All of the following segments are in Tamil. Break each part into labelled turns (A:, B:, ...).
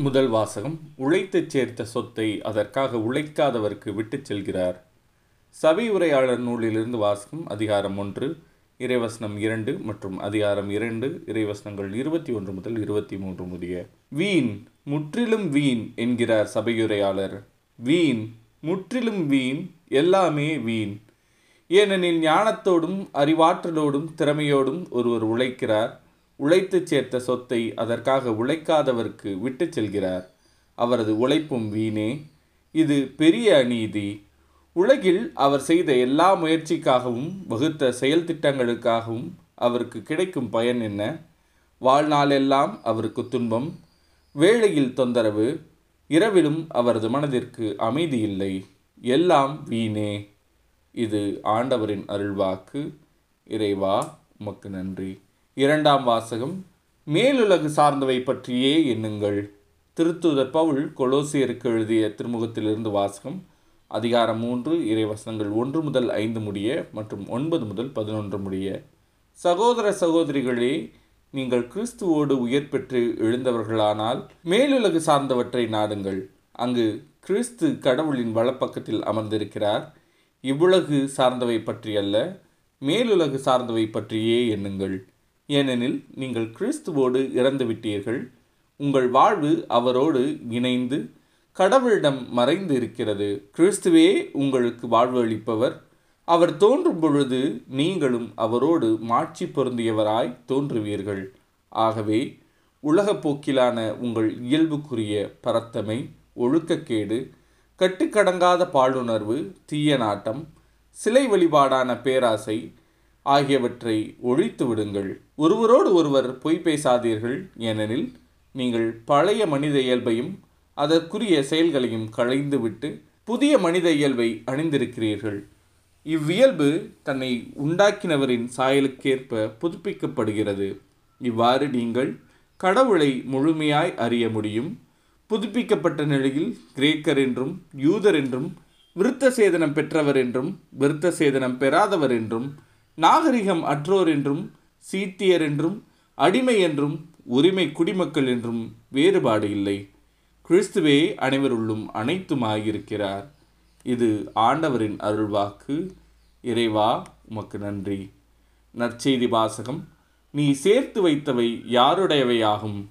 A: முதல் வாசகம் உழைத்துச் சேர்த்த சொத்தை அதற்காக உழைக்காதவருக்கு விட்டுச் செல்கிறார். சபை உரையாளர் நூலிலிருந்து வாசகம் அதிகாரம் ஒன்று இறைவசனம் இரண்டு மற்றும் அதிகாரம் இரண்டு இறைவசனங்கள் இருபத்தி ஒன்று முதல் இருபத்தி மூன்று முதிய. வீண் முற்றிலும் வீண் என்கிறார் சபையுரையாளர் வீண் முற்றிலும் வீண் எல்லாமே வீண். ஏனெனில் ஞானத்தோடும் அறிவாற்றலோடும் திறமையோடும் ஒருவர் உழைக்கிறார். உழைத்து சேர்த்த சொத்தை அதற்காக உழைக்காதவருக்கு விட்டுச் செல்கிறார். அவரது உழைப்பும் வீணே. இது பெரிய அநீதி. உலகில் அவர் செய்த எல்லா முயற்சிக்காகவும் வகுத்த செயல் திட்டங்களுக்காகவும் அவருக்கு கிடைக்கும் பயன் என்ன? வாழ்நாளெல்லாம் அவருக்கு துன்பம். வேளையில் தொந்தரவு. இரவிலும் அவரது மனதிற்கு அமைதி இல்லை. எல்லாம் வீணே. இது ஆண்டவரின் அருள்வாக்கு. இறைவா உமக்கு நன்றி. இரண்டாம் வாசகம் மேலுலகு சார்ந்தவை பற்றியே எண்ணுங்கள். திருத்துதர் பவுல் கொலோசியருக்கு எழுதிய திருமுகத்திலிருந்து வாசகம் அதிகாரம் மூன்று இறைவசனங்கள் ஒன்று முதல் ஐந்து முடிய மற்றும் ஒன்பது முதல் பதினொன்று முடிய. சகோதர சகோதரிகளே நீங்கள் கிறிஸ்துவோடு உயர் பெற்று எழுந்தவர்களானால் மேலுலகு சார்ந்தவற்றை நாடுங்கள். அங்கு கிறிஸ்து கடவுளின் வலப்பக்கத்தில் அமர்ந்திருக்கிறார். இவ்வுலகு சார்ந்தவை பற்றியல்ல மேலுலகு சார்ந்தவை பற்றியே எண்ணுங்கள். ஏனெனில் நீங்கள் கிறிஸ்துவோடு இறந்துவிட்டீர்கள். உங்கள் வாழ்வு அவரோடு இணைந்து கடவுளிடம் மறைந்து இருக்கிறது கிறிஸ்துவே உங்களுக்கு வாழ்வு அளிப்பவர் அவர் தோன்றும் பொழுது நீங்களும் அவரோடு மாட்சி பொருந்தியவராய் தோன்றுவீர்கள். ஆகவே உலகப் போக்கிலான உங்கள் இயல்புக்குரிய பரத்தமை ஒழுக்கக்கேடு கட்டுக்கடங்காத பாலுணர்வு தீய நாட்டம் சிலை வழிபாடான பேராசை ஆகியவற்றை ஒழித்து விடுங்கள். ஒருவரோடு ஒருவர் பொய் பேசாதீர்கள் ஏனெனில் நீங்கள் பழைய மனித இயல்பையும் அதற்குரிய செயல்களையும் களைந்துவிட்டு புதிய மனித இயல்பை அணிந்திருக்கிறீர்கள். இவ்வியல்பு தன்னை உண்டாக்கினவரின் சாயலுக்கேற்ப புதுப்பிக்கப்படுகிறது. இவ்வாறு நீங்கள் கடவுளை முழுமையாய் அறிய முடியும். புதுப்பிக்கப்பட்ட நிலையில் கிரேக்கர் என்றும் யூதர் என்றும் விருத்த சேதனம் பெற்றவர் என்றும் விருத்த சேதனம் பெறாதவர் என்றும் நாகரிகம் அற்றோர் என்றும் சீத்தியர் என்றும் அடிமை என்றும் உரிமை குடிமக்கள் என்றும் வேறுபாடு இல்லை. கிறிஸ்துவே அனைவருள்ளும் அனைத்துமாயிருக்கிறார். இது ஆண்டவரின் அருள்வாக்கு. இறைவா உமக்கு நன்றி. நற்செய்தி வாசகம். நீ சேர்த்து வைத்தவை யாருடையவையாகும்?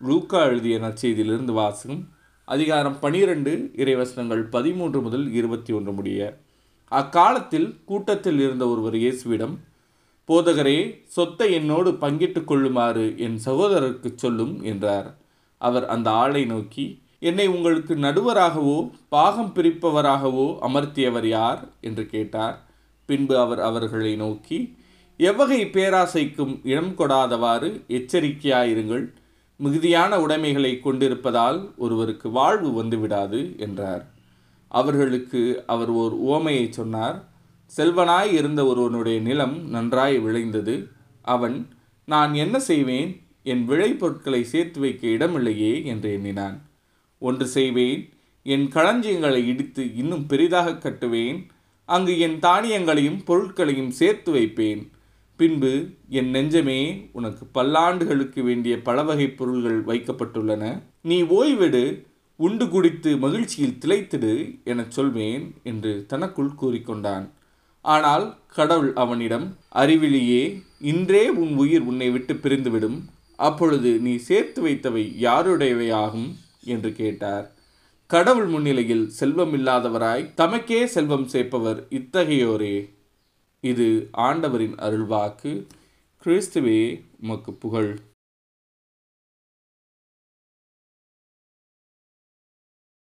A: லூக்கா எழுதிய நற்செய்தியிலிருந்து வாசகம். அதிகாரம் பனிரெண்டு இறைவசனங்கள் பதிமூன்று முதல் இருபத்தி ஒன்று முடிய அக்காலத்தில் கூட்டத்தில் இருந்த ஒருவர் இயேசுவிடம் போதகரே சொத்தை என்னோடு பங்கிட்டுக் கொள்ளுமாறு என் சகோதரருக்கு சொல்லும் என்றார். அவர் அந்த ஆளை நோக்கி என்னை உங்களுக்கு நடுவராகவோ பாகம் பிரிப்பவராகவோ அமர்த்தியவர் யார்? என்று கேட்டார். பின்பு அவர் அவர்களை நோக்கி எவ்வகை பேராசைக்கும் இடம் கொடாதவாறு எச்சரிக்கையாயிருங்கள். மிகுதியான உடைமைகளை கொண்டிருப்பதால் ஒருவருக்கு வாழ்வு வந்துவிடாது என்றார். அவர்களுக்கு அவர் ஓர் உவமையை சொன்னார் செல்வனாய் இருந்த ஒருவனுடைய நிலம் நன்றாய் விளைந்தது. அவன் நான் என்ன செய்வேன்? என் விளைபொருட்களை சேர்த்து வைக்க இடமில்லையே என்று எண்ணினான். ஒன்று செய்வேன். என் களஞ்சியங்களை இடித்து இன்னும் பெரிதாக கட்டுவேன். அங்கு என் தானியங்களையும் பொருட்களையும் சேர்த்து வைப்பேன். பின்பு என் நெஞ்சமே உனக்கு பல்லாண்டுகளுக்கு வேண்டிய பலவகை பொருள்கள் வைக்கப்பட்டுள்ளன. நீ ஓய்வெடு. உண்டு குடித்து மகிழ்ச்சியில் திளைத்திடு எனச் சொல்வேன் என்று தனக்குள் கூறிக்கொண்டான். ஆனால் கடவுள் அவனிடம் அறிவிலேயே இன்றே உன் உயிர் உன்னை விட்டு பிரிந்துவிடும். அப்பொழுது நீ சேர்த்து வைத்தவை யாருடையவையாகும்? என்று கேட்டார். கடவுள் முன்னிலையில் செல்வம் இல்லாதவராய் தமக்கே செல்வம் சேர்ப்பவர் இத்தகையோரே. இது ஆண்டவரின் அருள்வாக்கு. கிறிஸ்துவே உமக்கு புகழ்.